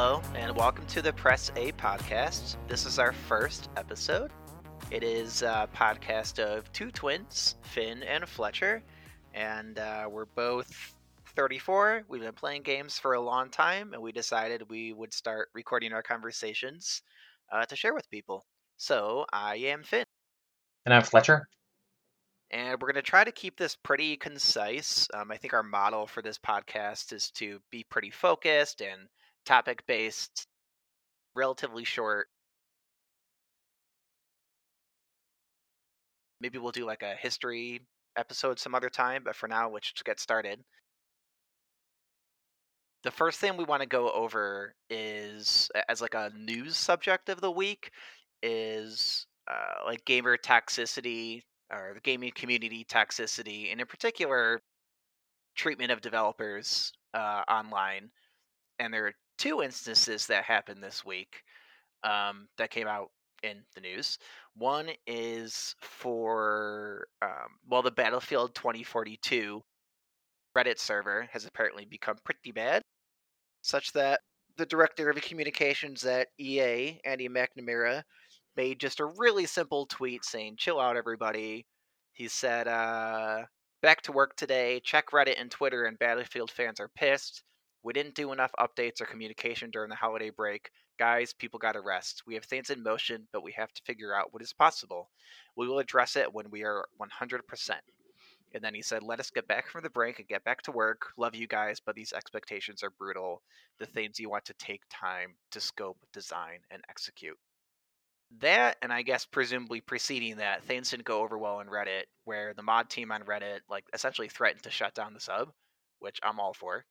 Hello, and welcome to the Press A podcast. This is our first episode. It is a podcast of two twins, Finn and Fletcher, and uh, we're both 34. We've been playing games for a long time, and we decided we would start recording our conversations uh, to share with people. So I am Finn. And I'm Fletcher. And we're going to try to keep this pretty concise. Um, I think our model for this podcast is to be pretty focused and topic based, relatively short. Maybe we'll do like a history episode some other time, but for now, let's just get started. The first thing we want to go over is, as like a news subject of the week, is uh, like gamer toxicity or the gaming community toxicity, and in particular, treatment of developers uh, online. And there are two instances that happened this week um, that came out in the news. One is for, um, well, the Battlefield 2042 Reddit server has apparently become pretty bad, such that the director of communications at EA, Andy McNamara, made just a really simple tweet saying, chill out, everybody. He said, uh, back to work today. Check Reddit and Twitter, and Battlefield fans are pissed. We didn't do enough updates or communication during the holiday break. Guys, people got to rest. We have things in motion, but we have to figure out what is possible. We will address it when we are 100%. And then he said, Let us get back from the break and get back to work. Love you guys, but these expectations are brutal. The things you want to take time to scope, design, and execute. That, and I guess presumably preceding that, things didn't go over well in Reddit, where the mod team on Reddit like essentially threatened to shut down the sub, which I'm all for.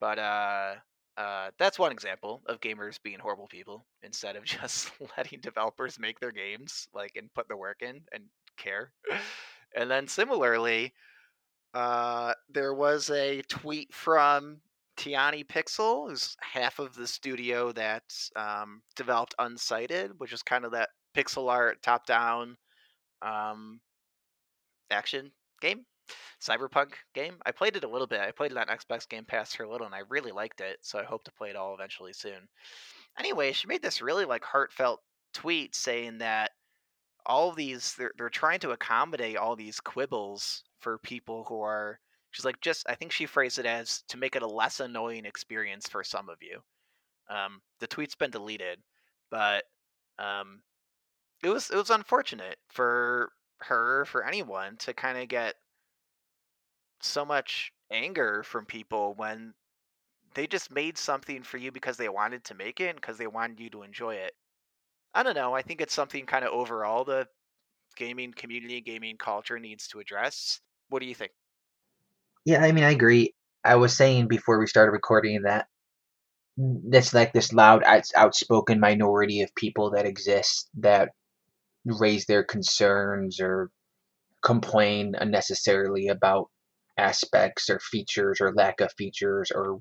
But uh, uh, that's one example of gamers being horrible people instead of just letting developers make their games, like and put the work in and care. and then similarly, uh, there was a tweet from Tiani Pixel, who's half of the studio that um, developed Unsighted, which is kind of that pixel art, top down um, action game, cyberpunk game. I played it a little bit. I played it on Xbox Game Pass for a little, and I really liked it. So I hope to play it all eventually soon. Anyway, she made this really like heartfelt tweet saying that all these they're, they're trying to accommodate all these quibbles for people who are She's like, just I think she phrased it as to make it a less annoying experience for some of you. Um, the tweet's been deleted, but um, it was it was unfortunate for her for anyone to kind of get so much anger from people when they just made something for you because they wanted to make it and because they wanted you to enjoy it. I don't know. I think it's something kind of overall the gaming community, gaming culture needs to address. What do you think? Yeah, I mean, I agree. I was saying before we started recording that that's like this loud, outspoken minority of people that exist that raise their concerns or complain unnecessarily about aspects or features or lack of features or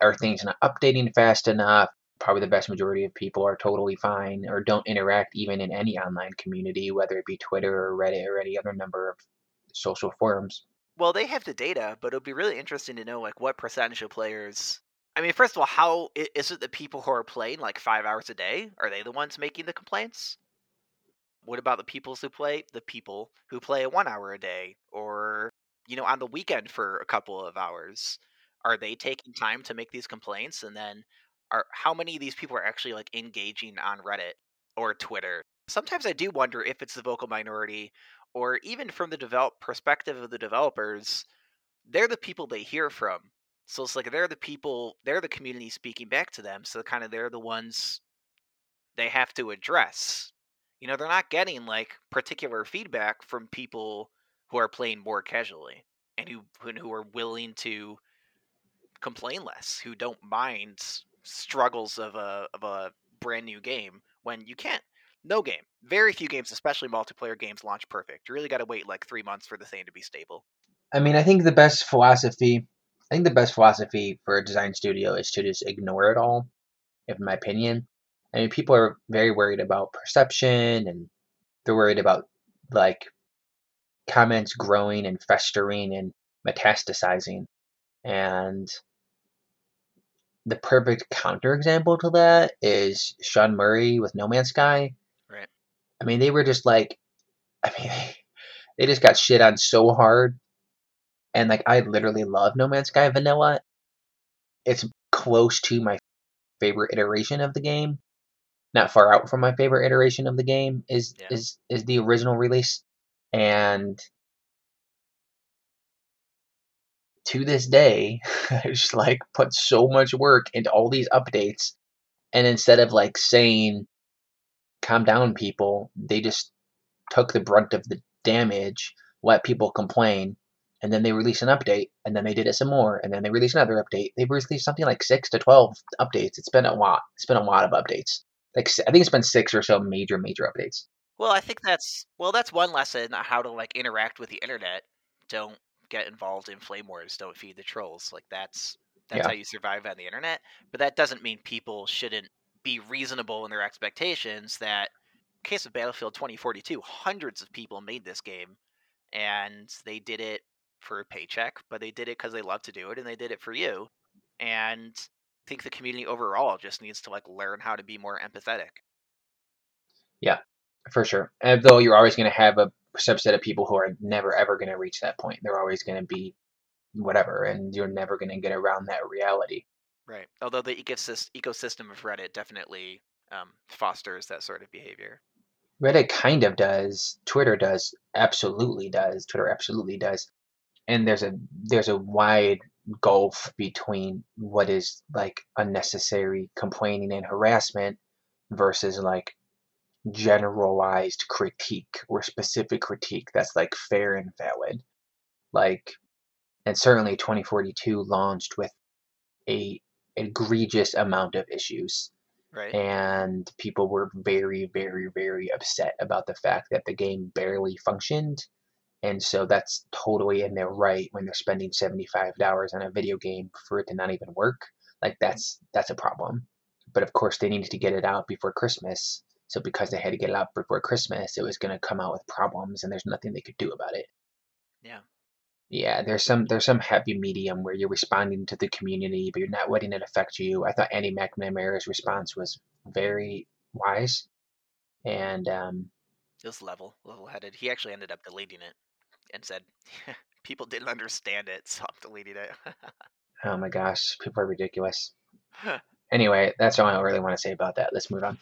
are things not updating fast enough. Probably the vast majority of people are totally fine or don't interact even in any online community, whether it be Twitter or Reddit or any other number of social forums. Well, they have the data, but it'll be really interesting to know like what percentage of players. I mean, first of all, how is it the people who are playing like five hours a day? Are they the ones making the complaints? What about the people who play the people who play one hour a day, or you know, on the weekend for a couple of hours? Are they taking time to make these complaints? And then, are how many of these people are actually like engaging on Reddit or Twitter? Sometimes I do wonder if it's the vocal minority or even from the develop perspective of the developers, they're the people they hear from. So it's like they're the people, they're the community speaking back to them. So kind of they're the ones they have to address. You know, they're not getting like particular feedback from people who are playing more casually and who who are willing to complain less, who don't mind struggles of a of a brand new game when you can't no game. Very few games, especially multiplayer games, launch perfect. You really got to wait like three months for the thing to be stable. I mean, I think the best philosophy, I think the best philosophy for a design studio is to just ignore it all, in my opinion. I mean, people are very worried about perception and they're worried about like comments growing and festering and metastasizing. And the perfect counterexample to that is Sean Murray with No Man's Sky. Right. I mean, they were just like, I mean, they just got shit on so hard. And like, I literally love No Man's Sky Vanilla. It's close to my favorite iteration of the game. Not far out from my favorite iteration of the game is Yeah. is is the original release. And to this day, I just like put so much work into all these updates, and instead of like saying, "Calm down, people," they just took the brunt of the damage, let people complain, and then they release an update, and then they did it some more, and then they release another update. They've released something like six to twelve updates. It's been a lot. It's been a lot of updates. Like I think it's been six or so major major updates. Well, I think that's well, that's one lesson on how to like interact with the internet. Don't get involved in flame wars. Don't feed the trolls. Like that's that's Yeah. how you survive on the internet. But that doesn't mean people shouldn't be reasonable in their expectations. That case of Battlefield 2042, hundreds of people made this game, and they did it for a paycheck, but they did it because they love to do it, and they did it for you. And I think the community overall just needs to like learn how to be more empathetic. For sure. And though you're always going to have a subset of people who are never ever going to reach that point. They're always going to be whatever, and you're never going to get around that reality. Right. Although the ecosystem ecosystem of Reddit definitely um, fosters that sort of behavior. Reddit kind of does. Twitter does. Absolutely does. Twitter absolutely does. And there's a there's a wide gulf between what is like unnecessary complaining and harassment versus like generalized critique or specific critique that's like fair and valid. Like and certainly 2042 launched with a egregious amount of issues. Right. and people were very very very upset about the fact that the game barely functioned. And so that's totally in their right when they're spending $75 on a video game for it to not even work. Like that's that's a problem. But of course they needed to get it out before christmas so because they had to get it out before christmas it was going to come out with problems and there's nothing they could do about it Yeah. yeah, there's some there's some happy medium where you're responding to the community, but you're not letting it affect you. I thought Andy McNamara's response was very wise, and um, It was level, level headed. He actually ended up deleting it and said people didn't understand it, so I'm deleting it. oh my gosh, people are ridiculous. Anyway, that's all I really want to say about that. Let's move on.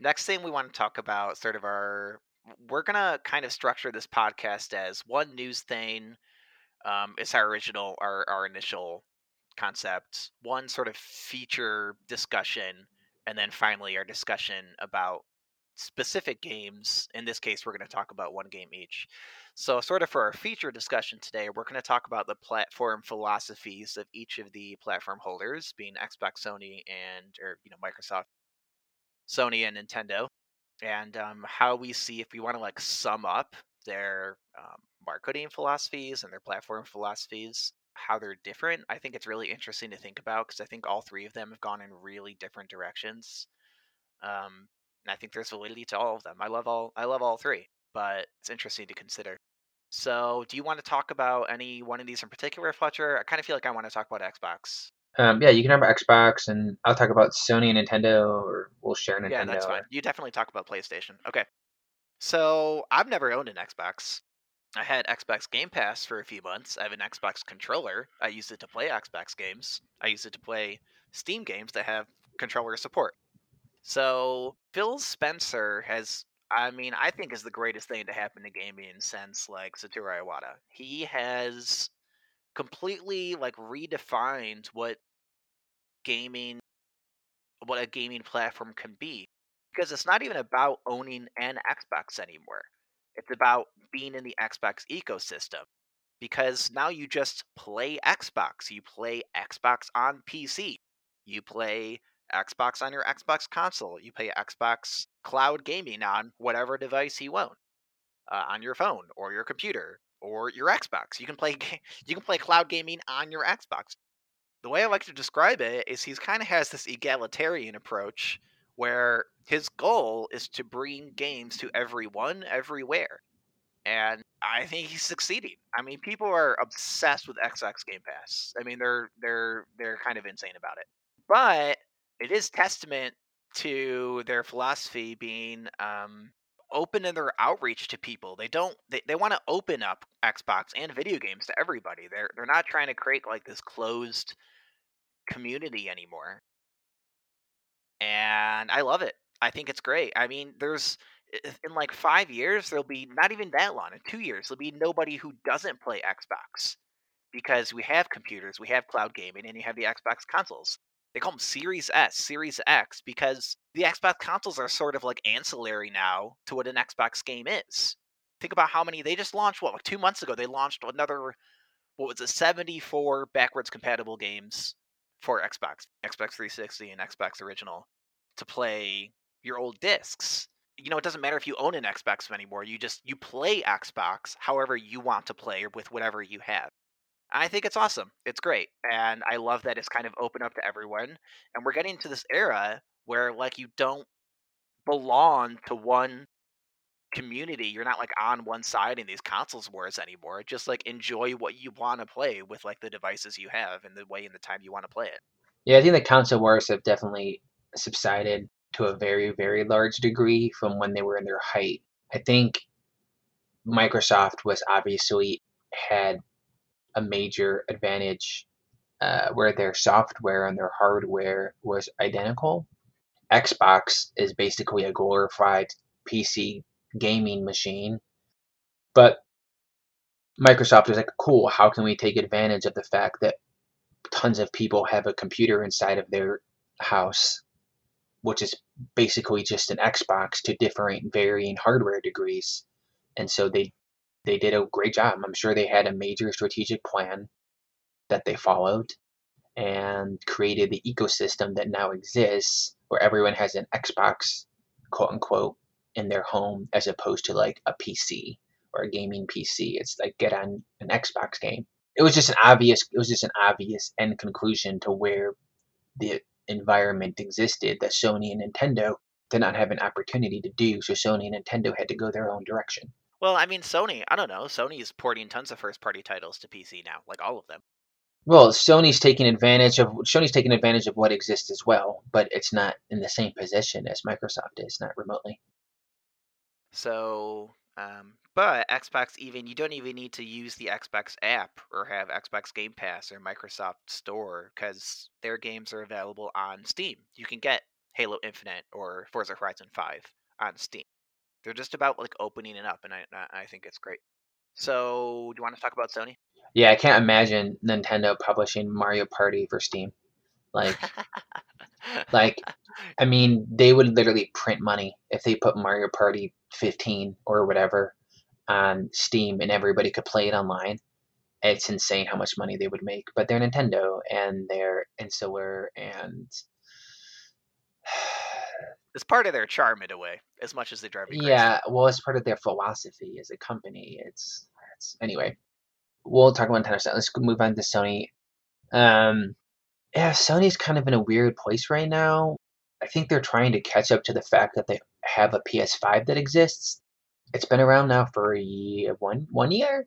Next thing we want to talk about, sort of our, we're gonna kind of structure this podcast as one news thing. Um, it's our original, our our initial concept. One sort of feature discussion, and then finally our discussion about specific games. In this case, we're going to talk about one game each. So, sort of for our feature discussion today, we're going to talk about the platform philosophies of each of the platform holders, being Xbox, Sony, and or you know Microsoft, Sony, and Nintendo, and um, how we see if we want to like sum up their um, marketing philosophies and their platform philosophies, how they're different. I think it's really interesting to think about because I think all three of them have gone in really different directions. Um, and I think there's validity to all of them. I love all I love all three, but it's interesting to consider. So, do you want to talk about any one of these in particular, Fletcher? I kind of feel like I want to talk about Xbox. Um, yeah, you can have Xbox, and I'll talk about Sony and Nintendo, or we'll share Nintendo. Yeah, that's fine. You definitely talk about PlayStation. Okay. So, I've never owned an Xbox. I had Xbox Game Pass for a few months. I have an Xbox controller. I used it to play Xbox games. I used it to play Steam games that have controller support. So, Phil Spencer has I mean, I think is the greatest thing to happen to gaming since like Satoru Iwata. He has completely like redefined what gaming what a gaming platform can be because it's not even about owning an Xbox anymore. It's about being in the Xbox ecosystem because now you just play Xbox. You play Xbox on PC. You play Xbox on your Xbox console. You play Xbox cloud gaming on whatever device you own, uh, on your phone or your computer or your Xbox. You can play you can play cloud gaming on your Xbox. The way I like to describe it is he's kind of has this egalitarian approach where his goal is to bring games to everyone everywhere. and I think he's succeeding. I mean, people are obsessed with Xbox Game Pass. I mean, they're they're they're kind of insane about it. But it is testament to their philosophy being um, open in their outreach to people. They don't they, they want to open up Xbox and video games to everybody. They're they're not trying to create like this closed community anymore. And I love it. I think it's great. I mean, there's in like five years, there'll be not even that long. In two years, there'll be nobody who doesn't play Xbox because we have computers, we have cloud gaming, and you have the Xbox consoles. They call them Series S, Series X, because the Xbox consoles are sort of like ancillary now to what an Xbox game is. Think about how many they just launched. What like two months ago? They launched another what was it, 74 backwards compatible games for Xbox, Xbox 360 and Xbox Original to play your old discs. You know, it doesn't matter if you own an Xbox anymore. You just you play Xbox however you want to play with whatever you have. I think it's awesome. It's great. And I love that it's kind of open up to everyone. And we're getting to this era where like you don't belong to one community. You're not like on one side in these consoles wars anymore. Just like enjoy what you want to play with like the devices you have and the way and the time you want to play it. Yeah, I think the console wars have definitely subsided to a very, very large degree from when they were in their height. I think Microsoft was obviously had a major advantage uh, where their software and their hardware was identical. Xbox is basically a glorified PC gaming machine, but Microsoft is like, cool, how can we take advantage of the fact that tons of people have a computer inside of their house, which is basically just an Xbox to different varying hardware degrees. And so they they did a great job. I'm sure they had a major strategic plan that they followed and created the ecosystem that now exists where everyone has an Xbox, quote unquote, in their home as opposed to like a PC or a gaming PC. It's like get on an Xbox game. It was just an obvious it was just an obvious end conclusion to where the environment existed that Sony and Nintendo did not have an opportunity to do, so Sony and Nintendo had to go their own direction. Well, I mean, Sony, I don't know. Sony is porting tons of first party titles to PC now, like all of them. Well, Sony's taking advantage of Sony's taking advantage of what exists as well, but it's not in the same position as Microsoft is, not remotely. So, um, but Xbox even you don't even need to use the Xbox app or have Xbox Game Pass or Microsoft Store because their games are available on Steam. You can get Halo Infinite or Forza Horizon 5 on Steam. They're just about like opening it up, and I I think it's great. So, do you want to talk about Sony? Yeah, I can't imagine Nintendo publishing Mario Party for Steam. Like, like, I mean, they would literally print money if they put Mario Party 15 or whatever on Steam and everybody could play it online. It's insane how much money they would make. But they're Nintendo and they're insular and it's part of their charm in a way, as much as they drive me crazy. Yeah, well, it's part of their philosophy as a company. It's, anyway. We'll talk about Nintendo. Let's move on to Sony. Um, yeah, Sony's kind of in a weird place right now. I think they're trying to catch up to the fact that they have a PS5 that exists. It's been around now for a year, one one year.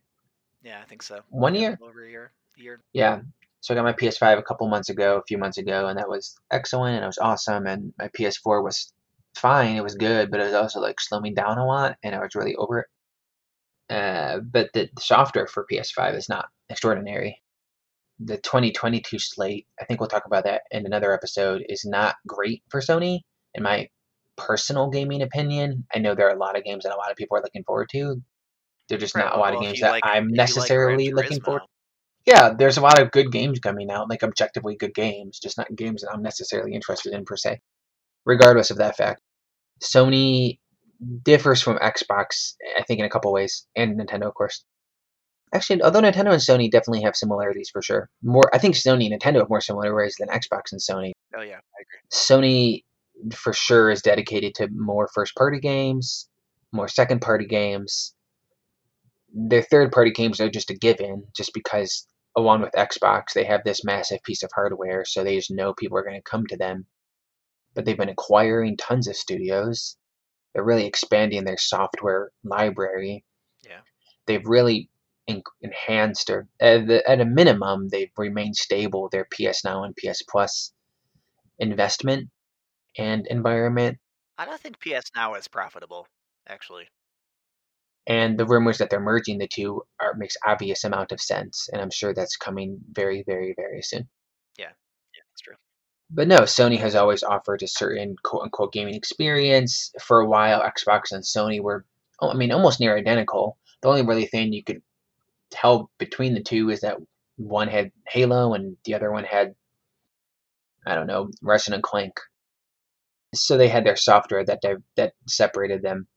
Yeah, I think so. One year. Over a year. Year. Yeah. So I got my PS5 a couple months ago, a few months ago, and that was excellent and it was awesome. And my PS4 was fine, it was good, but it was also like slowing down a lot, and I was really over it. Uh, but the, the software for PS5 is not extraordinary. The 2022 slate, I think we'll talk about that in another episode, is not great for Sony, in my personal gaming opinion. I know there are a lot of games that a lot of people are looking forward to. They're just right, not a lot well, of games that like, I'm necessarily like looking forward. Yeah, there's a lot of good games coming out, like objectively good games, just not games that I'm necessarily interested in per se. Regardless of that fact, Sony differs from Xbox, I think, in a couple ways, and Nintendo, of course. Actually, although Nintendo and Sony definitely have similarities for sure. More, I think Sony and Nintendo have more similarities than Xbox and Sony. Oh yeah, I agree. Sony, for sure, is dedicated to more first-party games, more second-party games. Their third-party games are just a given, just because along with Xbox, they have this massive piece of hardware, so they just know people are going to come to them. But they've been acquiring tons of studios they're really expanding their software library. Yeah. They've really en- enhanced or at, the, at a minimum they've remained stable their PS Now and PS Plus investment and environment. I don't think PS Now is profitable, actually. And the rumors that they're merging the two are makes obvious amount of sense, and I'm sure that's coming very, very, very soon. Yeah, yeah, that's true. But no, Sony has always offered a certain quote unquote gaming experience. For a while, Xbox and Sony were, oh, I mean, almost near identical. The only really thing you could tell between the two is that one had Halo and the other one had, I don't know, Resident Clank. So they had their software that that separated them.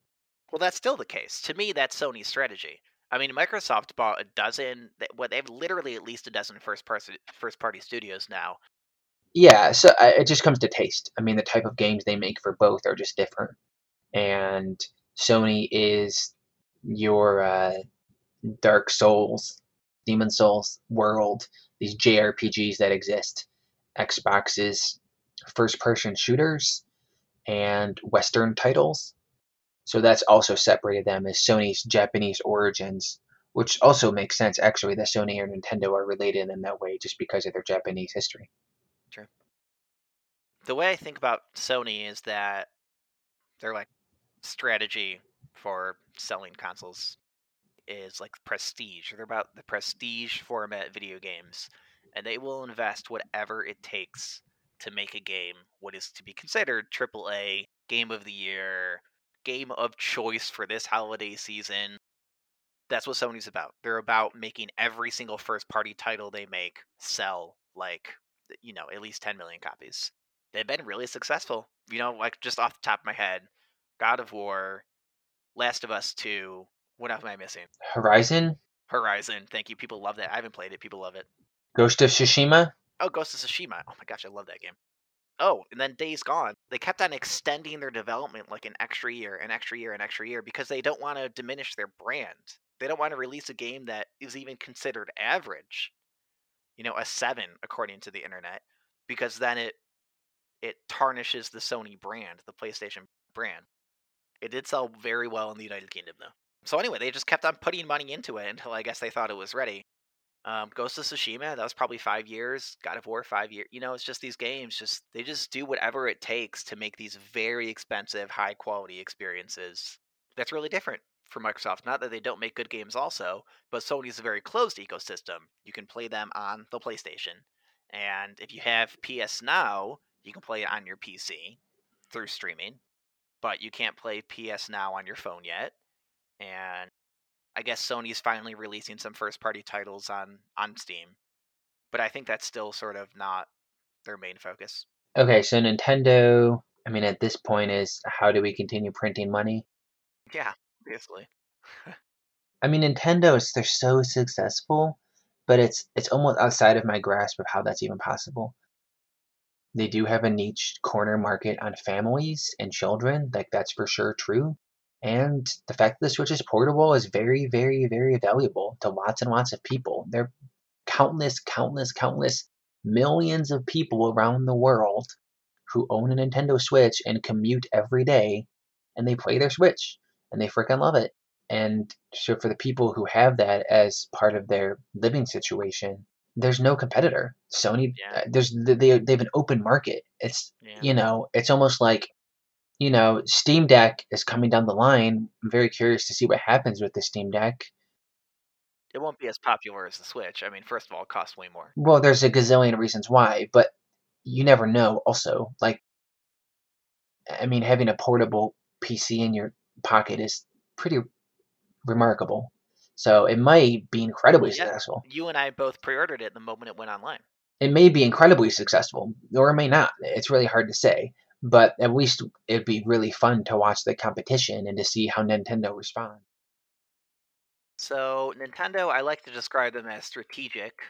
Well, that's still the case. To me, that's Sony's strategy. I mean, Microsoft bought a dozen. What they have literally at least a dozen first party first party studios now. Yeah, so it just comes to taste. I mean, the type of games they make for both are just different. And Sony is your uh, Dark Souls, Demon Souls world, these JRPGs that exist. Xbox is first person shooters and Western titles. So that's also separated them as Sony's Japanese origins, which also makes sense actually that Sony and Nintendo are related in that way just because of their Japanese history. Sure. The way I think about Sony is that they're like strategy for selling consoles is like prestige. They're about the prestige format video games, and they will invest whatever it takes to make a game what is to be considered AAA game of the year, game of choice for this holiday season. That's what Sony's about. They're about making every single first party title they make sell like, you know, at least 10 million copies. They've been really successful. You know, like just off the top of my head, God of War, Last of Us 2, what else am I missing? Horizon? Horizon. Thank you. People love that. I haven't played it. People love it. Ghost of Tsushima? Oh, Ghost of Tsushima. Oh my gosh, I love that game. Oh, and then Days Gone. They kept on extending their development like an extra year, an extra year, an extra year because they don't want to diminish their brand. They don't want to release a game that is even considered average. You know, a 7 according to the internet because then it it tarnishes the Sony brand, the PlayStation brand. It did sell very well in the United Kingdom though. So anyway, they just kept on putting money into it until I guess they thought it was ready. Um, Ghost of Tsushima, that was probably five years. God of War, five years. You know, it's just these games. Just they just do whatever it takes to make these very expensive, high quality experiences. That's really different for Microsoft. Not that they don't make good games, also, but Sony's a very closed ecosystem. You can play them on the PlayStation, and if you have PS Now, you can play it on your PC through streaming. But you can't play PS Now on your phone yet. And I guess Sony's finally releasing some first party titles on on Steam. But I think that's still sort of not their main focus. Okay, so Nintendo, I mean at this point is how do we continue printing money? Yeah, obviously. I mean Nintendo is they're so successful, but it's it's almost outside of my grasp of how that's even possible. They do have a niche corner market on families and children, like that's for sure true. And the fact that the Switch is portable is very, very, very valuable to lots and lots of people. There are countless, countless, countless millions of people around the world who own a Nintendo Switch and commute every day and they play their Switch and they freaking love it. And so for the people who have that as part of their living situation, there's no competitor. Sony, Yeah. uh, there's they they have an open market. It's Yeah. you know, it's almost like you know, Steam Deck is coming down the line. I'm very curious to see what happens with the Steam Deck. It won't be as popular as the Switch. I mean, first of all, it costs way more. Well, there's a gazillion reasons why, but you never know. Also, like, I mean, having a portable PC in your pocket is pretty remarkable. So it might be incredibly Yeah. successful. You and I both pre-ordered it the moment it went online. It may be incredibly successful, or it may not. It's really hard to say. But at least it'd be really fun to watch the competition and to see how Nintendo responds. So Nintendo, I like to describe them as strategic,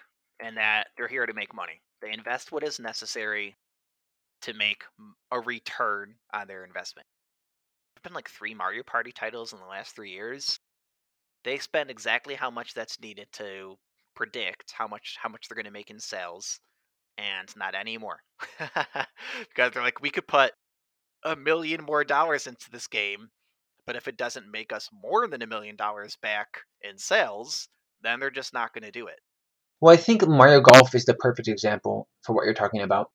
and that they're here to make money. They invest what is necessary to make a return on their investment. Been like three Mario Party titles in the last three years. They spend exactly how much that's needed to predict how much how much they're going to make in sales, and not anymore. because they're like, we could put a million more dollars into this game, But if it doesn't make us more than a million dollars back in sales, then they're just not going to do it. Well, I think Mario Golf is the perfect example for what you're talking about.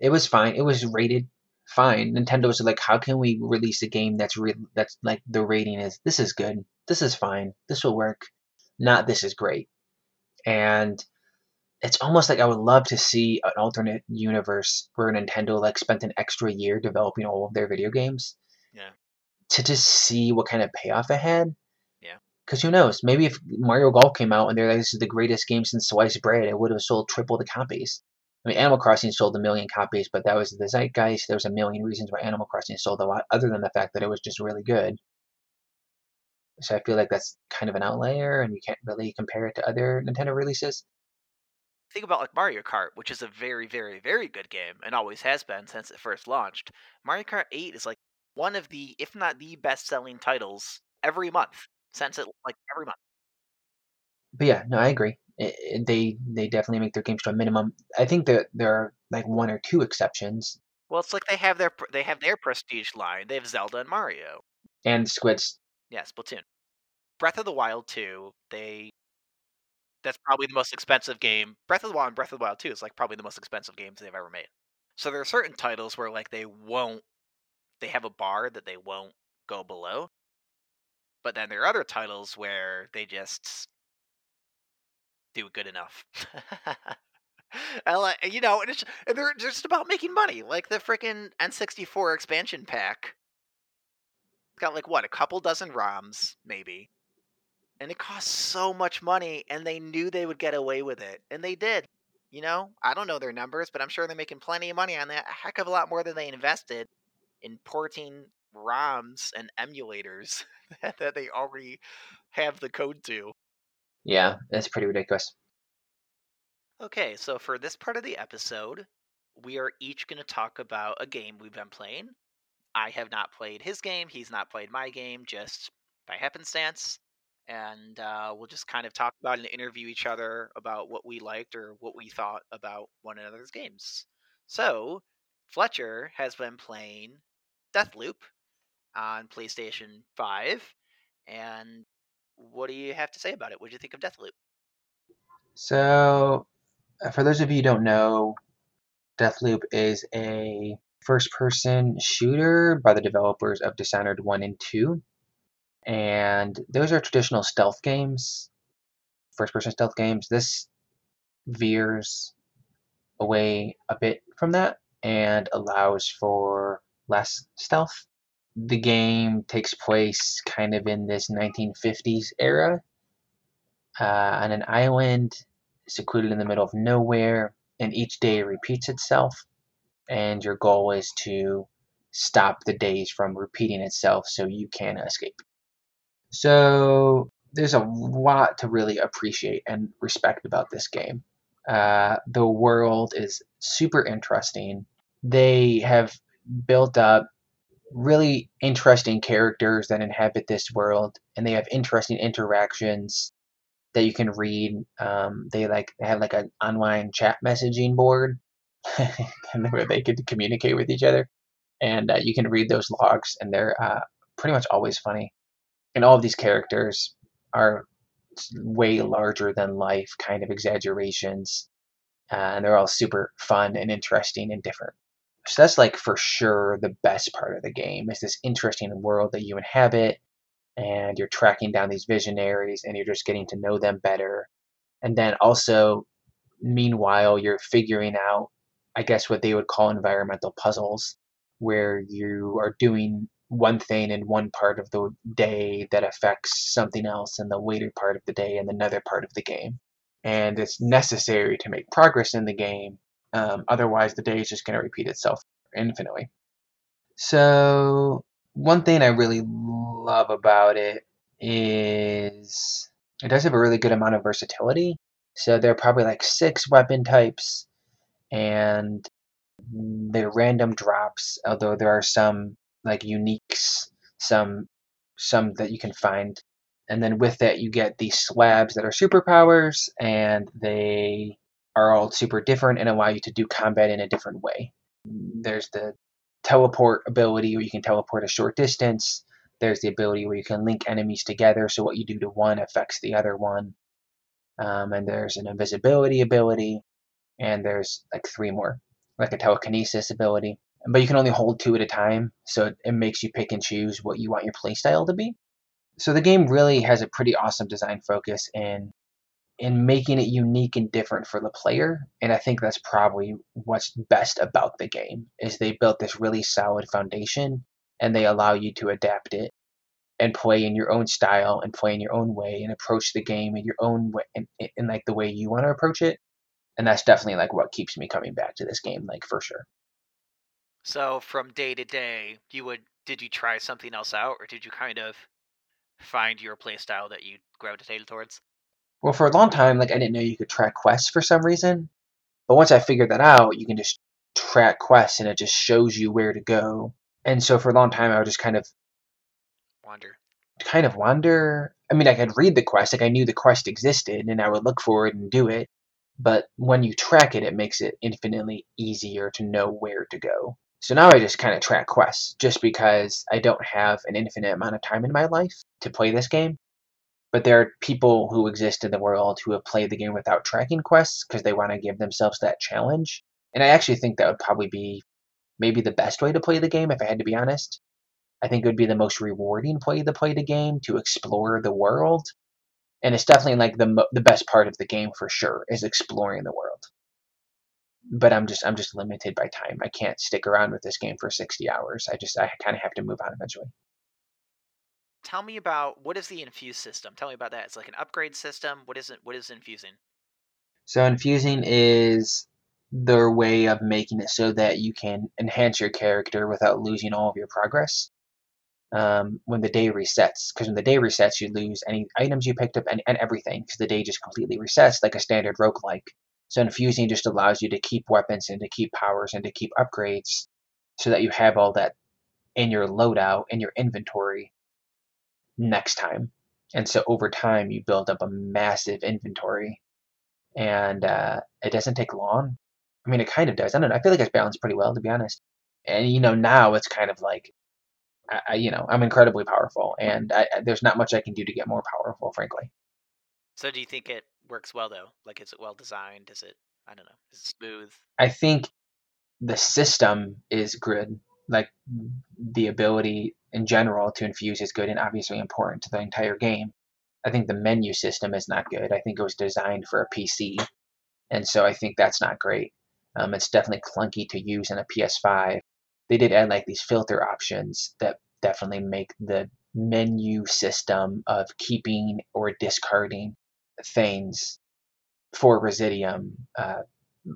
It was fine. It was rated fine. Nintendo was like, how can we release a game that's re- that's like the rating is this is good, this is fine, this will work, not this is great, and it's almost like I would love to see an alternate universe where Nintendo like spent an extra year developing all of their video games. Yeah. To just see what kind of payoff it had. Yeah. Because who knows? Maybe if Mario Golf came out and they're like, this is the greatest game since sliced bread, it would have sold triple the copies. I mean, Animal Crossing sold a million copies, but that was the zeitgeist. There was a million reasons why Animal Crossing sold a lot, other than the fact that it was just really good. So I feel like that's kind of an outlier, and you can't really compare it to other Nintendo releases. Think about like Mario Kart, which is a very, very, very good game and always has been since it first launched. Mario Kart 8 is like one of the, if not the best selling titles every month since it like every month. But yeah, no, I agree. It, they they definitely make their games to a minimum. I think that there are like one or two exceptions. Well, it's like they have their they have their prestige line. They have Zelda and Mario and Squids. Yeah, Splatoon. Breath of the Wild 2, they that's probably the most expensive game. Breath of the Wild and Breath of the Wild 2 is like probably the most expensive games they've ever made. So there are certain titles where like they won't they have a bar that they won't go below. But then there are other titles where they just do good enough. I like you know, and, and they're just about making money. Like the freaking N64 expansion pack. It's got like what, a couple dozen ROMs, maybe and it cost so much money and they knew they would get away with it and they did you know i don't know their numbers but i'm sure they're making plenty of money on that a heck of a lot more than they invested in porting roms and emulators that they already have the code to yeah that's pretty ridiculous okay so for this part of the episode we are each going to talk about a game we've been playing i have not played his game he's not played my game just by happenstance and uh, we'll just kind of talk about and interview each other about what we liked or what we thought about one another's games. So, Fletcher has been playing Deathloop on PlayStation 5, and what do you have to say about it? What do you think of Deathloop? So, uh, for those of you who don't know, Deathloop is a first person shooter by the developers of Dishonored 1 and 2 and those are traditional stealth games, first person stealth games. This veers away a bit from that and allows for less stealth. The game takes place kind of in this 1950s era uh, on an island secluded in the middle of nowhere, and each day repeats itself. And your goal is to stop the days from repeating itself so you can escape. So there's a lot to really appreciate and respect about this game. Uh, the world is super interesting. They have built up really interesting characters that inhabit this world, and they have interesting interactions that you can read. Um, they like they have like an online chat messaging board where they could communicate with each other, and uh, you can read those logs, and they're uh, pretty much always funny and all of these characters are way larger than life kind of exaggerations uh, and they're all super fun and interesting and different so that's like for sure the best part of the game is this interesting world that you inhabit and you're tracking down these visionaries and you're just getting to know them better and then also meanwhile you're figuring out i guess what they would call environmental puzzles where you are doing one thing in one part of the day that affects something else in the later part of the day in another part of the game. And it's necessary to make progress in the game. Um, otherwise, the day is just going to repeat itself infinitely. So, one thing I really love about it is it does have a really good amount of versatility. So, there are probably like six weapon types, and they're random drops, although there are some like uniques, some some that you can find. And then with that you get these slabs that are superpowers and they are all super different and allow you to do combat in a different way. There's the teleport ability where you can teleport a short distance. There's the ability where you can link enemies together, so what you do to one affects the other one. Um, and there's an invisibility ability, and there's like three more, like a telekinesis ability. But you can only hold two at a time, so it, it makes you pick and choose what you want your playstyle to be. So the game really has a pretty awesome design focus in in making it unique and different for the player. And I think that's probably what's best about the game is they built this really solid foundation and they allow you to adapt it and play in your own style and play in your own way and approach the game in your own way in like the way you want to approach it. And that's definitely like what keeps me coming back to this game, like for sure. So from day to day, you would did you try something else out, or did you kind of find your playstyle that you gravitated towards? Well, for a long time, like I didn't know you could track quests for some reason, but once I figured that out, you can just track quests and it just shows you where to go. And so for a long time, I would just kind of Wander. kind of wander. I mean, I could read the quest, like I knew the quest existed, and I would look for it and do it. But when you track it, it makes it infinitely easier to know where to go. So now I just kind of track quests just because I don't have an infinite amount of time in my life to play this game. But there are people who exist in the world who have played the game without tracking quests because they want to give themselves that challenge. And I actually think that would probably be maybe the best way to play the game if I had to be honest. I think it would be the most rewarding way to play the game to explore the world. And it's definitely like the the best part of the game for sure is exploring the world. But I'm just I'm just limited by time. I can't stick around with this game for 60 hours. I just I kind of have to move on eventually. Tell me about what is the infuse system? Tell me about that. It's like an upgrade system. What is it? What is infusing? So infusing is their way of making it so that you can enhance your character without losing all of your progress um, when the day resets. Because when the day resets, you lose any items you picked up and, and everything because the day just completely resets like a standard roguelike. So infusing just allows you to keep weapons and to keep powers and to keep upgrades so that you have all that in your loadout, in your inventory next time. And so over time, you build up a massive inventory and uh, it doesn't take long. I mean, it kind of does. I don't know. I feel like it's balanced pretty well, to be honest. And you know, now it's kind of like, I, I you know, I'm incredibly powerful, and I, I- there's not much I can do to get more powerful, frankly. So do you think it works well though? Like, is it well designed? Is it? I don't know. Is it smooth? I think the system is good. Like the ability in general to infuse is good and obviously important to the entire game. I think the menu system is not good. I think it was designed for a PC, and so I think that's not great. Um, it's definitely clunky to use in a PS5. They did add like these filter options that definitely make the menu system of keeping or discarding things for Residuum uh,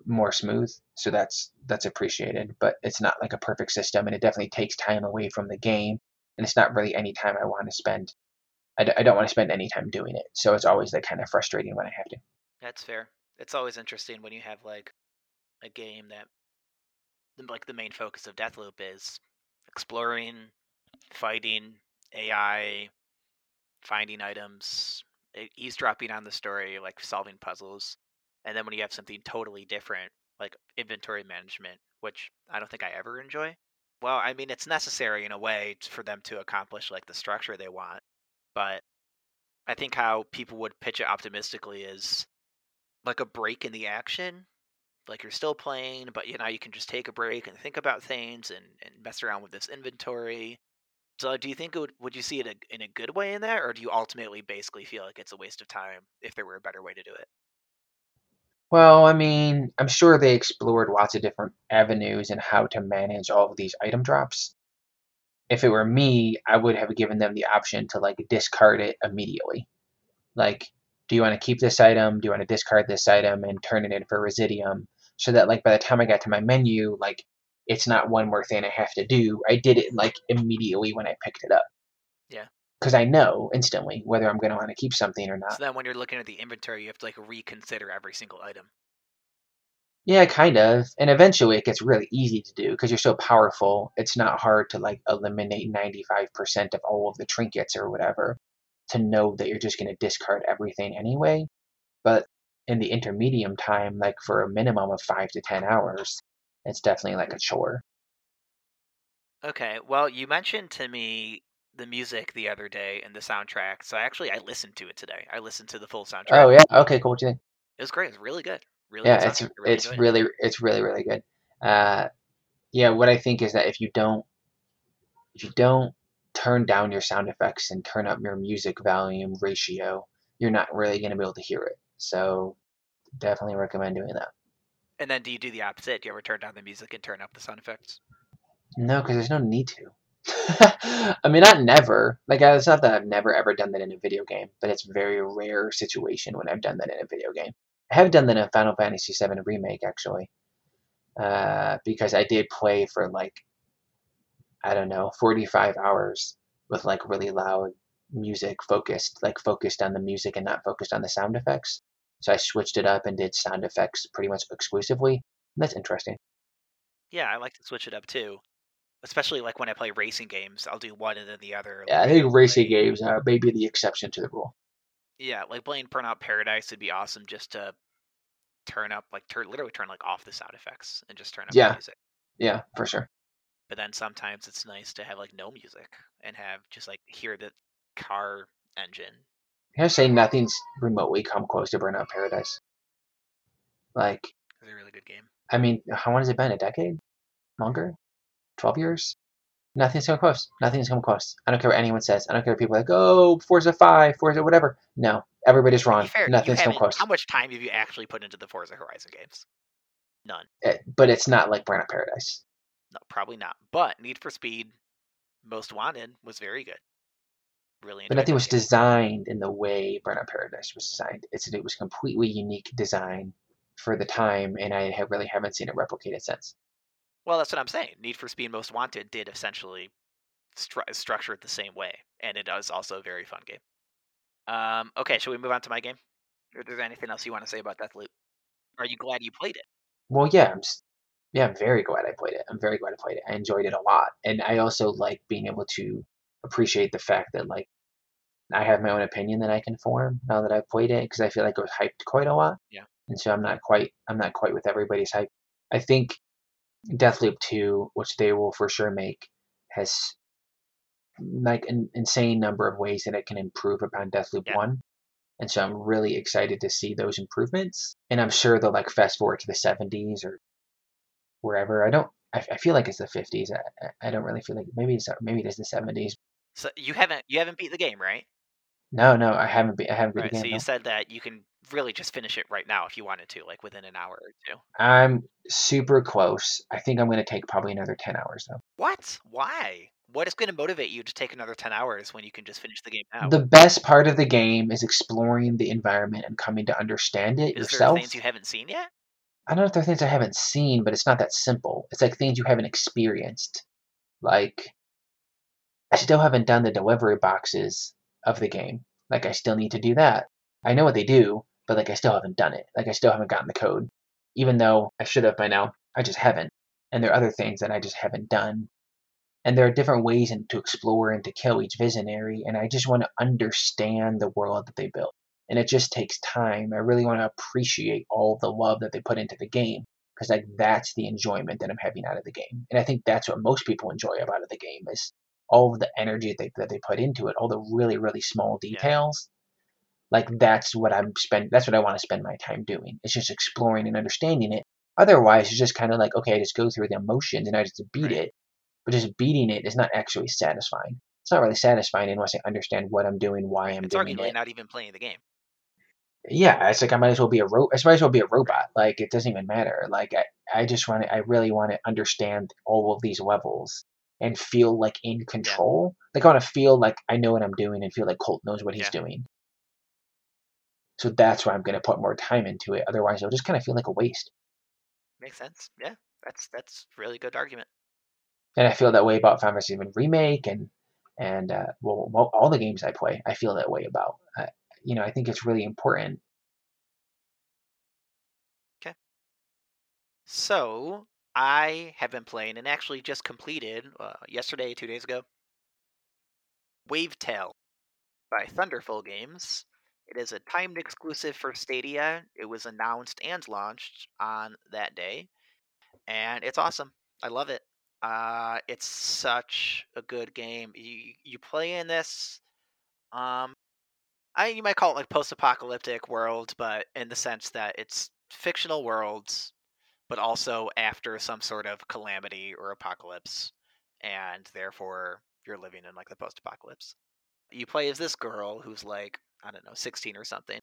more smooth. So that's that's appreciated, but it's not like a perfect system, and it definitely takes time away from the game, and it's not really any time I want to spend. I, d- I don't want to spend any time doing it, so it's always like kind of frustrating when I have to. That's fair. It's always interesting when you have like a game that, like the main focus of Deathloop is exploring, fighting, AI, finding items, eavesdropping on the story, like solving puzzles. And then when you have something totally different, like inventory management, which I don't think I ever enjoy. Well, I mean, it's necessary in a way for them to accomplish like the structure they want, but I think how people would pitch it optimistically is like a break in the action. Like you're still playing, but you know you can just take a break and think about things and, and mess around with this inventory. So, do you think it would would you see it in a good way in that, or do you ultimately basically feel like it's a waste of time if there were a better way to do it? Well, I mean, I'm sure they explored lots of different avenues and how to manage all of these item drops. If it were me, I would have given them the option to like discard it immediately. Like, do you want to keep this item? Do you want to discard this item and turn it in for Residuum? So that like by the time I got to my menu, like it's not one more thing I have to do. I did it like immediately when I picked it up. Yeah. Because I know instantly whether I'm going to want to keep something or not. So then, when you're looking at the inventory, you have to like reconsider every single item. Yeah, kind of. And eventually it gets really easy to do because you're so powerful. It's not hard to like eliminate 95% of all of the trinkets or whatever to know that you're just going to discard everything anyway. But in the intermediate time, like for a minimum of five to 10 hours, it's definitely like a chore. Okay, well, you mentioned to me the music the other day and the soundtrack. So actually, I listened to it today. I listened to the full soundtrack. Oh yeah. Okay. Cool. What do you think? It was great. It was really good. Really Yeah, good it's really it's it. really it's really really good. Uh, yeah, what I think is that if you don't if you don't turn down your sound effects and turn up your music volume ratio, you're not really going to be able to hear it. So definitely recommend doing that. And then do you do the opposite? Do you ever turn down the music and turn up the sound effects? No, because there's no need to. I mean, not never. Like, uh, it's not that I've never ever done that in a video game, but it's a very rare situation when I've done that in a video game. I have done that in Final Fantasy VII Remake, actually, uh, because I did play for like, I don't know, 45 hours with like really loud music focused, like focused on the music and not focused on the sound effects. So I switched it up and did sound effects pretty much exclusively. That's interesting. Yeah, I like to switch it up too. Especially like when I play racing games, I'll do one and then the other. Yeah, I think racing play- games uh, are maybe the exception to the rule. Yeah, like playing Burnout Paradise would be awesome just to turn up, like turn literally turn like off the sound effects and just turn up Yeah. the music. Yeah, for sure. But then sometimes it's nice to have like no music and have just like hear the car engine. I gotta say, nothing's remotely come close to Burnout Paradise. Like, It's a really good game. I mean, how long has it been? A decade? Longer? Twelve years? Nothing's come close. Nothing's come close. I don't care what anyone says. I don't care if people are like, oh, Forza Five, Forza whatever. No, everybody's wrong. fair, Nothing's come close. How much time have you actually put into the Forza Horizon games? None. Eh, But it's not like Burnout Paradise. No, probably not. But Need for Speed Most Wanted was very good. Really But nothing was game. designed in the way Burnout Paradise was designed. It's it was completely unique design for the time, and I have really haven't seen it replicated since. Well, that's what I'm saying. Need for Speed Most Wanted did essentially stru- structure it the same way, and it is also a very fun game. Um, okay, should we move on to my game? Or is there anything else you want to say about Deathloop? Are you glad you played it? Well, yeah, I'm, s- yeah, I'm very glad I played it. I'm very glad I played it. I enjoyed it a lot, and I also like being able to appreciate the fact that like I have my own opinion that I can form now that I've played it because I feel like it was hyped quite a lot. Yeah. And so I'm not quite I'm not quite with everybody's hype. I think Deathloop 2, which they will for sure make, has like an insane number of ways that it can improve upon Deathloop Yeah. 1. And so I'm really excited to see those improvements. And I'm sure they'll like fast forward to the 70s or wherever. I don't. I, I feel like it's the 50s. I, I- don't really feel like maybe it's maybe it is the 70s. So you haven't you haven't beat the game, right? No, no, I haven't. Be, I haven't beat Right. the So you no. said that you can really just finish it right now if you wanted to, like within an hour or two. I'm super close. I think I'm going to take probably another 10 hours though. What? Why? What is going to motivate you to take another ten hours when you can just finish the game now? The best part of the game is exploring the environment and coming to understand it is there yourself. things you haven't seen yet? I don't know if there are things I haven't seen, but it's not that simple. It's like things you haven't experienced. Like, I still haven't done the delivery boxes of the game. Like, I still need to do that. I know what they do, but like, I still haven't done it. Like, I still haven't gotten the code, even though I should have by now. I just haven't. And there are other things that I just haven't done. And there are different ways in, to explore and to kill each visionary, and I just want to understand the world that they built and it just takes time. I really want to appreciate all the love that they put into the game because like that's the enjoyment that I'm having out of the game, and I think that's what most people enjoy about the game is all of the energy that they, that they put into it, all the really really small Yeah. Like that's what I'm spend. That's what I want to spend my time doing. It's just exploring and understanding it. Otherwise, it's just kind of like okay, I just go through the emotions and I just beat it. But just beating it is not actually satisfying. It's not really satisfying unless I understand what I'm doing, why I'm It's doing arguably it. not even playing the game. Yeah, it's like I might as well be a ro- I might as well be a robot. Like it doesn't even matter. Like I, I just want to. I really want to understand all of these levels and feel like in control. Like I want to feel like I know what I'm doing and feel like Colt knows what he's Yeah. doing. So that's why I'm going to put more time into it. Otherwise, it'll just kind of feel like a waste. Makes sense. Yeah, that's that's really good argument. And I feel that way about Final Fantasy VII Remake and and uh, well, well, all the games I play, I feel that way about. Uh, you know, I think it's really important. Okay. So I have been playing and actually just completed uh, yesterday, two days ago. Wavetale by Thunderful Games. It is a timed exclusive for Stadia. It was announced and launched on that day, and it's awesome. I love it. Uh, it's such a good game. You you play in this, um, I you might call it like post-apocalyptic world, but in the sense that it's fictional worlds, but also after some sort of calamity or apocalypse, and therefore you're living in like the post-apocalypse. You play as this girl who's like I don't know, 16 or something,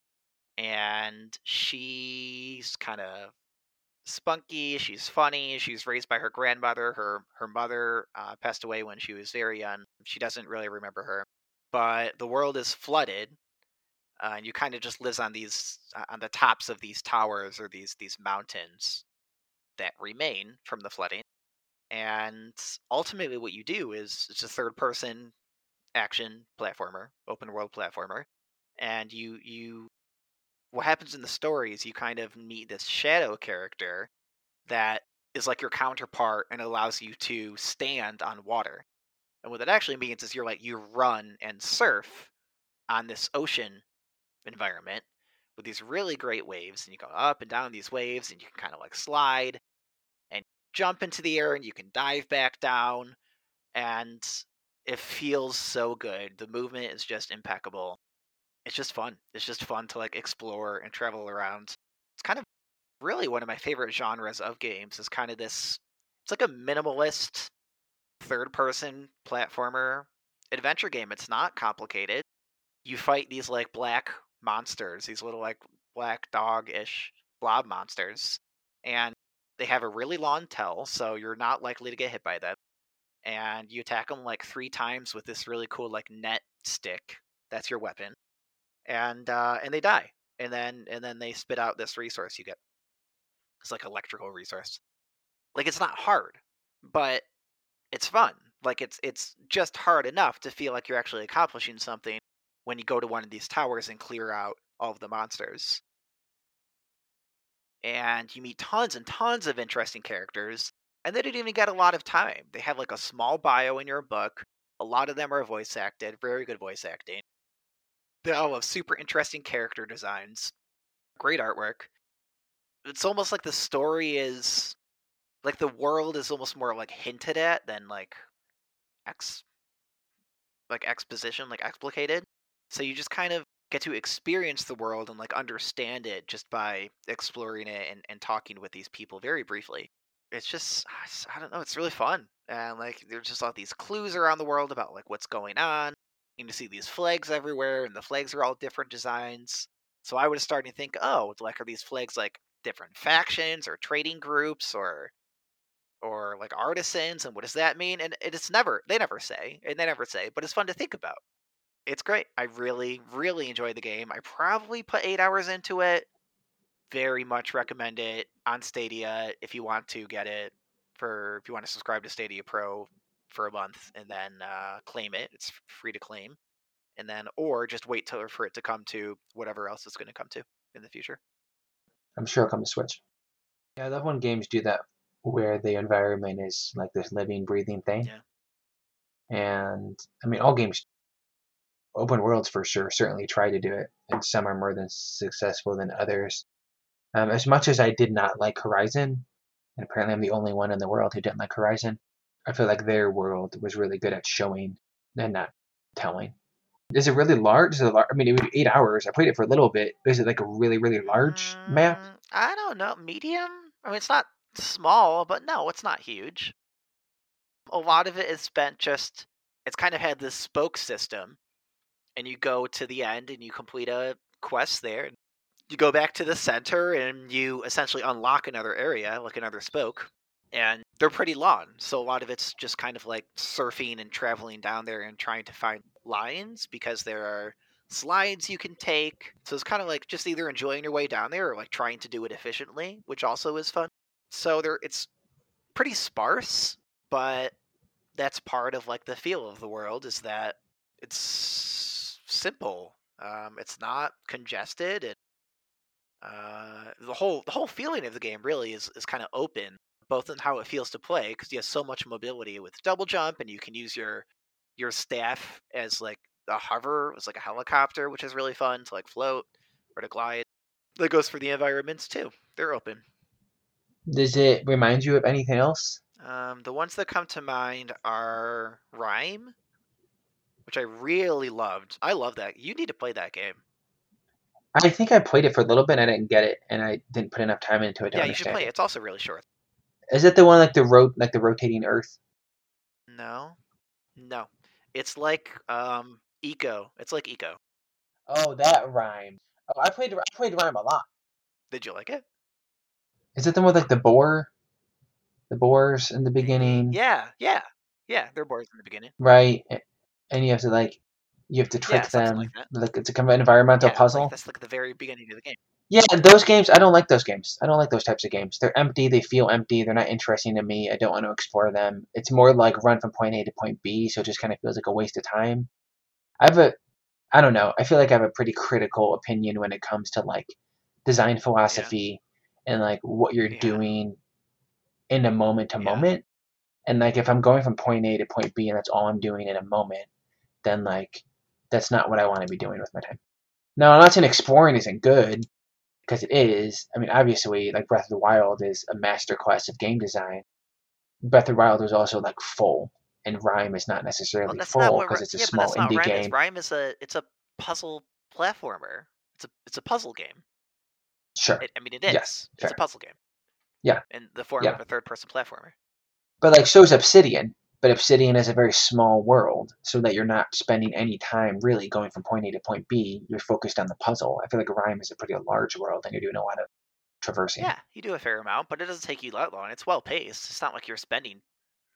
and she's kind of spunky. She's funny. She's raised by her grandmother. Her her mother uh, passed away when she was very young. She doesn't really remember her, but the world is flooded, uh, and you kind of just lives on these uh, on the tops of these towers or these these mountains that remain from the flooding. And ultimately, what you do is it's a third person action platformer, open world platformer, and you you what happens in the story is you kind of meet this shadow character that is like your counterpart and allows you to stand on water. And what that actually means is you're like you run and surf on this ocean environment with these really great waves and you go up and down these waves and you can kind of like slide and jump into the air and you can dive back down and it feels so good. The movement is just impeccable it's just fun. It's just fun to like explore and travel around. It's kind of really one of my favorite genres of games is kind of this it's like a minimalist third person platformer adventure game. It's not complicated. You fight these like black monsters, these little like black dog ish blob monsters, and they have a really long tail, so you're not likely to get hit by them. And you attack them like three times with this really cool like net stick. That's your weapon and uh, and they die, and then and then they spit out this resource you get. It's like electrical resource. Like it's not hard, but it's fun. Like it's it's just hard enough to feel like you're actually accomplishing something when you go to one of these towers and clear out all of the monsters. And you meet tons and tons of interesting characters, and they didn't even get a lot of time. They have like a small bio in your book. A lot of them are voice acted, very good voice acting. They all oh, have super interesting character designs, great artwork. It's almost like the story is like the world is almost more like hinted at than like ex like exposition, like explicated. So you just kind of get to experience the world and like understand it just by exploring it and, and talking with these people very briefly. It's just I don't know, it's really fun. And like there's just all these clues around the world about like what's going on to see these flags everywhere, and the flags are all different designs. So I was starting to think, oh, like are these flags like different factions or trading groups or or like artisans and what does that mean? And it's never they never say, and they never say, but it's fun to think about. It's great. I really, really enjoyed the game. I probably put eight hours into it. Very much recommend it on Stadia if you want to get it for if you want to subscribe to Stadia Pro for a month and then uh, claim it. It's free to claim, and then or just wait till for it to come to whatever else it's going to come to in the future. I'm sure it'll come to Switch. Yeah, I love when games do that, where the environment is like this living, breathing thing. Yeah. And I mean, all games, open worlds for sure, certainly try to do it, and some are more than successful than others. Um, as much as I did not like Horizon, and apparently I'm the only one in the world who didn't like Horizon, I feel like their world was really good at showing and not telling. Is it really large? Is it large? I mean, it was eight hours. I played it for a little bit. Is it like a really, really large mm, map? I don't know. Medium? I mean, it's not small, but no, it's not huge. A lot of it is spent just, it's kind of had this spoke system. And you go to the end and you complete a quest there. You go back to the center and you essentially unlock another area, like another spoke and they're pretty long. So a lot of it's just kind of like surfing and traveling down there and trying to find lines because there are slides you can take. So it's kind of like just either enjoying your way down there or like trying to do it efficiently, which also is fun. So there it's pretty sparse, but that's part of like the feel of the world is that it's simple. Um, it's not congested and uh, the whole the whole feeling of the game really is, is kind of open both in how it feels to play because you have so much mobility with double jump and you can use your your staff as like a hover it's like a helicopter which is really fun to like float or to glide that goes for the environments too they're open does it remind you of anything else Um, the ones that come to mind are Rime, which I really loved. I love that. You need to play that game. I think I played it for a little bit. and I didn't get it, and I didn't put enough time into it to yeah, you should play it. It's also really short. Is it the one like the ro- like the rotating Earth? No, no, it's like um Ico. It's like Ico. Oh, that Rime. Oh, I played I played Rime a lot. Did you like it? Is it the one with like the boar? The boars in the beginning, Yeah, yeah, yeah. They're boys in the beginning. right? And you have to like you have to trick something them. like. Like it's a kind of environmental yeah, like, puzzle. that's like the very beginning of the game. Yeah, those games I don't like those games. I don't like those types of games. They're empty. They feel empty. They're not interesting to me. I don't want to explore them. It's more like run from point A to point B, so it just kind of feels like a waste of time. I have a, I don't know. I feel like I have a pretty critical opinion when it comes to like design philosophy and like what you're Yeah. doing in a moment to moment. And like if I'm going from point A to point B and that's all I'm doing in a moment, then like that's not what I want to be doing with my time. Now, I'm not saying exploring isn't good because it is. I mean, obviously, like Breath of the Wild is a masterclass of game design. Breath of the Wild is also like full, and Rime is not Well, necessarily that's full because it's a yeah, small indie. Is. game. Rime is a. It's a puzzle platformer. It's a. It's a puzzle game. Sure, It, I mean, it is. Yes, it's a puzzle game. Yeah. In the form Yeah. of a third-person platformer. but like so's Obsidian. But Obsidian is a very small world, so that you're not spending any time really going from point A to point B. You're focused on the puzzle. I feel like Rime is a pretty large world, and you're doing a lot of traversing. Yeah, you do a fair amount, but it doesn't take you that long. It's well paced. It's not like you're spending.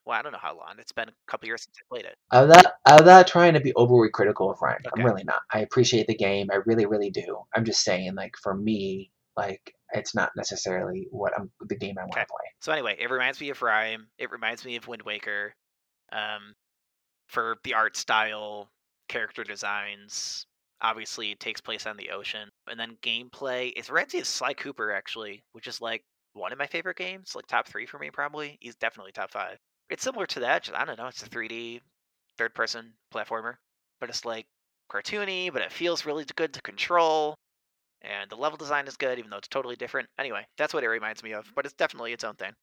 Well, I don't know how long. It's been a couple years since I played it. I'm not, I'm not trying to be overly critical of Rime. Okay. I'm really not. I appreciate the game. I really, really do. I'm just saying, like, for me, like, it's not necessarily what I'm the game I want to Okay. play. So anyway, it reminds me of Rime. It reminds me of Wind Waker. Um, for the art style, character designs. Obviously, it takes place on the ocean, and then gameplay. It reminds me of Sly Cooper actually, which is like one of my favorite games, like top three for me probably. He's definitely top five. It's similar to that. Just, I don't know. It's a 3D third-person platformer, but it's like cartoony, but it feels really good to control. And the level design is good, even though it's totally different. Anyway, that's what it reminds me of, but it's definitely its own thing.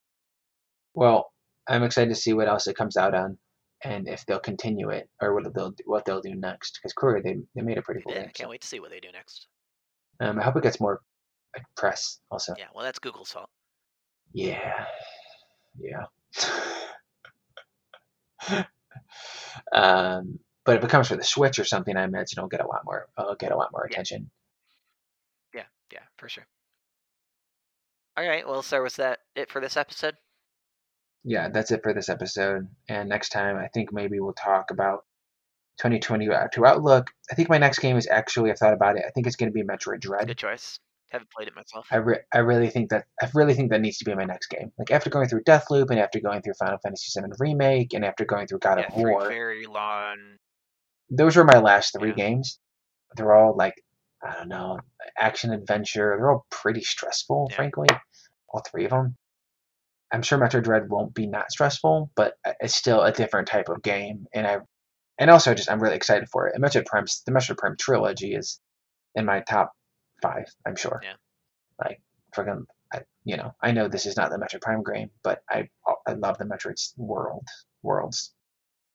Well, I'm excited to see what else it comes out on, and if they'll continue it or what they'll what they'll do next. Because Courier, they they made a pretty cool did. I can't So, wait to see what they do next. um, I hope it gets more press. Also, Yeah, well, that's Google's fault. yeah, yeah. um, but if it comes for the Switch or something, I imagine it'll get a lot more. It'll get a lot more attention. Yeah, yeah, for sure. All right, well, so was that it for this episode? Yeah, that's it for this episode. And next time, I think maybe we'll talk about 2020 to Outlook. I think my next game is actually I've thought about it. I think it's going to be Metroid Dread. Good choice. Haven't played it myself. I, re- I really think that I really think that needs to be my next game. Like after going through Deathloop and after going through Final Fantasy VII Remake and after going through God yeah, of War, very long. those were my last three Yeah. games. They're all like I don't know, action adventure. They're all pretty stressful, Yeah. frankly. All three of them. I'm sure Metroid Dread won't be not stressful, but it's still a different type of game, and I and also just I'm really excited for it. And Metroid Prime, the Metroid Prime trilogy is in my top five. I'm sure. Yeah. Like freaking, I, you know, I know this is not the Metroid Prime game, but I I love the Metroid's world worlds.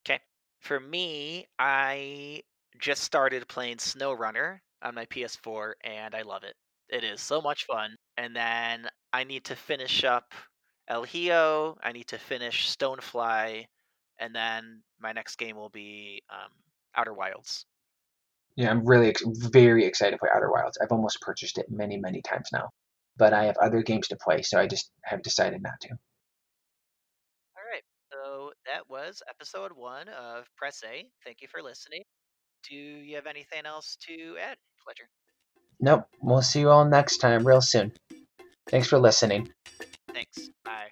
Okay, for me, I just started playing SnowRunner on my PS4, and I love it. It is so much fun. And then I need to finish up El Hijo. I need to finish Stonefly, and then my next game will be um, Outer Wilds. Yeah, I'm really ex- very excited for Outer Wilds. I've almost purchased it many, many times now, but I have other games to play, so I just have decided not to. All right. So that was episode one of Press A. Thank you for listening. Do you have anything else to add, Fletcher? Nope. We'll see you all next time, real soon. Thanks for listening. Thanks. Bye.